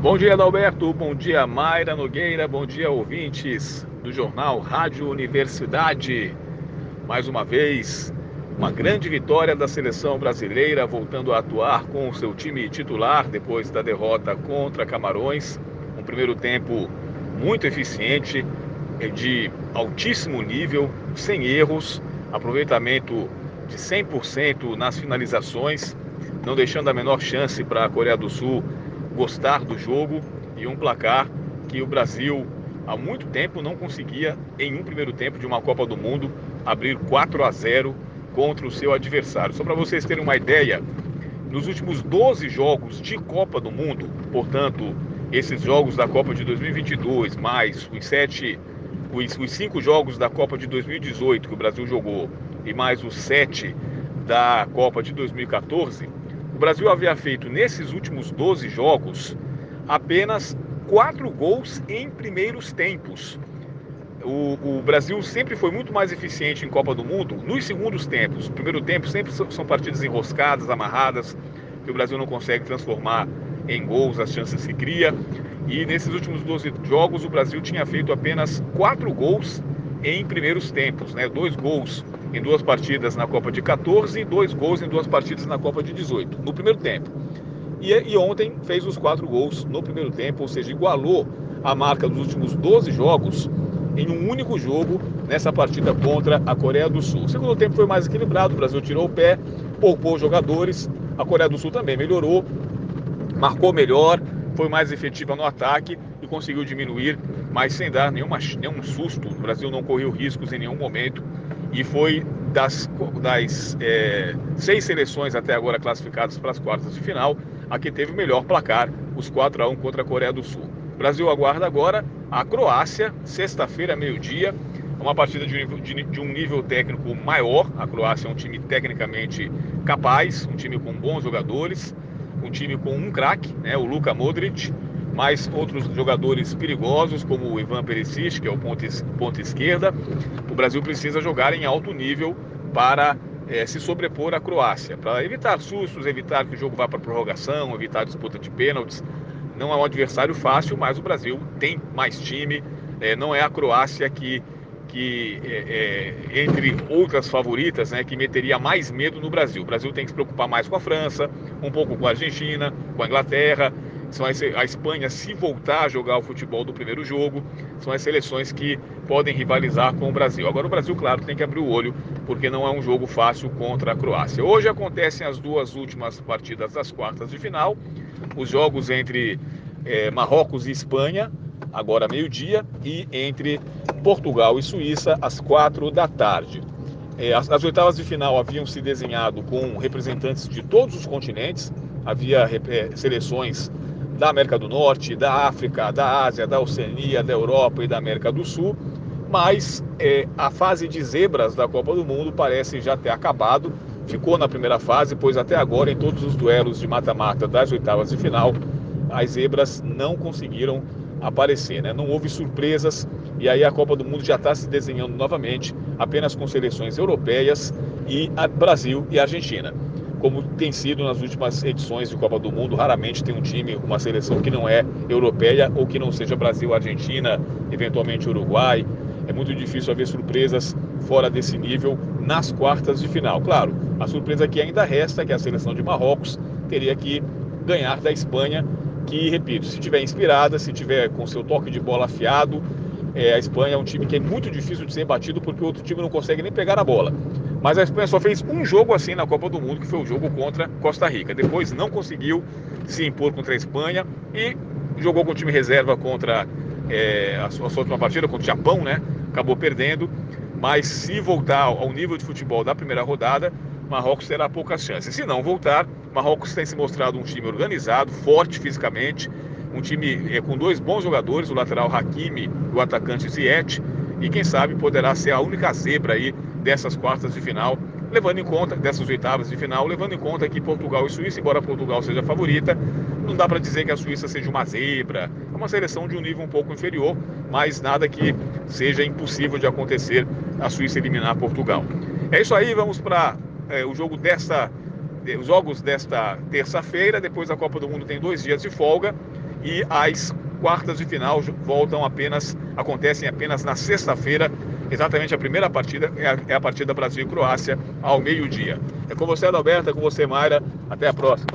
Bom dia, Adalberto. Bom dia, Mayra Nogueira. Bom dia, ouvintes do jornal Rádio Universidade. Mais uma vez, uma grande vitória da seleção brasileira, voltando a atuar com o seu time titular depois da derrota contra Camarões. Um primeiro tempo muito eficiente, de altíssimo nível, sem erros, aproveitamento de 100% nas finalizações, não deixando a menor chance para a Coreia do Sul gostar do jogo e um placar que o Brasil há muito tempo não conseguia, em um primeiro tempo de uma Copa do Mundo, abrir 4 a 0 contra o seu adversário. Só para vocês terem uma ideia, nos últimos 12 jogos de Copa do Mundo, portanto, esses jogos da Copa de 2022, mais os sete, os, os cinco jogos da Copa de 2018 que o Brasil jogou e mais os sete da Copa de 2014, o Brasil havia feito nesses últimos 12 jogos apenas quatro gols em primeiros tempos. O, o, Brasil sempre foi muito mais eficiente em Copa do Mundo nos segundos tempos. Primeiro tempo sempre são partidas enroscadas, amarradas, que o Brasil não consegue transformar em gols as chances que cria. E nesses últimos 12 jogos, o Brasil tinha feito apenas quatro gols em primeiros tempos, né? Dois gols em duas partidas na Copa de 14 e dois gols em duas partidas na Copa de 18, no primeiro tempo. E, e ontem fez os quatro gols no primeiro tempo, ou seja, igualou a marca dos últimos 12 jogos em um único jogo nessa partida contra a Coreia do Sul. O segundo tempo foi mais equilibrado, o Brasil tirou o pé, poupou jogadores, a Coreia do Sul também melhorou, marcou melhor, foi mais efetiva no ataque e conseguiu diminuir, mas sem dar nenhuma, nenhum susto. O Brasil não correu riscos em nenhum momento e foi das, das é, seis seleções até agora classificadas para as quartas de final, a que teve o melhor placar, os 4 a 1 contra a Coreia do Sul. O Brasil aguarda agora a Croácia, sexta-feira, meio-dia, uma partida de, de, de, um nível técnico maior. A Croácia é um time tecnicamente capaz, um time com bons jogadores, um time com um craque, né, o Luka Modric, mais outros jogadores perigosos, como o Ivan Perisic, que é o ponto, esquerda. O Brasil precisa jogar em alto nível para é, se sobrepor à Croácia, para evitar sustos, evitar que o jogo vá para prorrogação, evitar disputa de pênaltis. Não é um adversário fácil, mas o Brasil tem mais time. É, não é a Croácia que, que é, é, entre outras favoritas, né, que meteria mais medo no Brasil. O Brasil tem que se preocupar mais com a França, um pouco com a Argentina, com a Inglaterra são a Espanha se voltar a jogar o futebol do primeiro jogo, são as seleções que podem rivalizar com o Brasil. Agora o Brasil, claro, tem que abrir o olho, porque não é um jogo fácil contra a Croácia. Hoje acontecem as duas últimas partidas das quartas de final, os jogos entre é, Marrocos e Espanha, agora meio-dia, e entre Portugal e Suíça, às quatro da tarde. É, as, as oitavas de final haviam se desenhado com representantes de todos os continentes, havia é, seleções da América do Norte, da África, da Ásia, da Oceania, da Europa e da América do Sul, mas é, a fase de zebras da Copa do Mundo parece já ter acabado. Ficou na primeira fase, pois até agora, em todos os duelos de mata-mata das oitavas de final, as zebras não conseguiram aparecer, né? não houve surpresas e aí a Copa do Mundo já está se desenhando novamente apenas com seleções europeias e Brasil e Argentina como tem sido nas últimas edições de Copa do Mundo. Raramente tem um time, uma seleção que não é europeia ou que não seja Brasil, Argentina, eventualmente Uruguai. É muito difícil haver surpresas fora desse nível nas quartas de final. Claro, a surpresa que ainda resta é que a seleção de Marrocos teria que ganhar da Espanha, que, repito, se tiver inspirada, se tiver com seu toque de bola afiado, é, a Espanha é um time que é muito difícil de ser batido porque o outro time não consegue nem pegar a bola. Mas a Espanha só fez um jogo assim na Copa do Mundo, que foi o jogo contra Costa Rica. Depois não conseguiu se impor contra a Espanha e jogou com o time reserva contra é, a, sua, a sua última partida, contra o Japão, né? Acabou perdendo. Mas se voltar ao nível de futebol da primeira rodada, Marrocos terá poucas chances. Se não voltar, Marrocos tem se mostrado um time organizado, forte fisicamente, um time é, com dois bons jogadores, o lateral Hakimi e o atacante Ziyech, e quem sabe poderá ser a única zebra aí dessas quartas de final, levando em conta, dessas oitavas de final, levando em conta que Portugal e Suíça, embora Portugal seja a favorita, não dá para dizer que a Suíça seja uma zebra, é uma seleção de um nível um pouco inferior, mas nada que seja impossível de acontecer a Suíça eliminar Portugal. É isso aí, vamos para é, o jogo desta, os jogos desta terça-feira, depois a Copa do Mundo tem dois dias de folga, e as quartas de final voltam apenas, acontecem apenas na sexta-feira, exatamente a primeira partida é a, é a partida Brasil e Croácia ao meio-dia. É com você, Adalberto, é com você, Mayra. Até a próxima.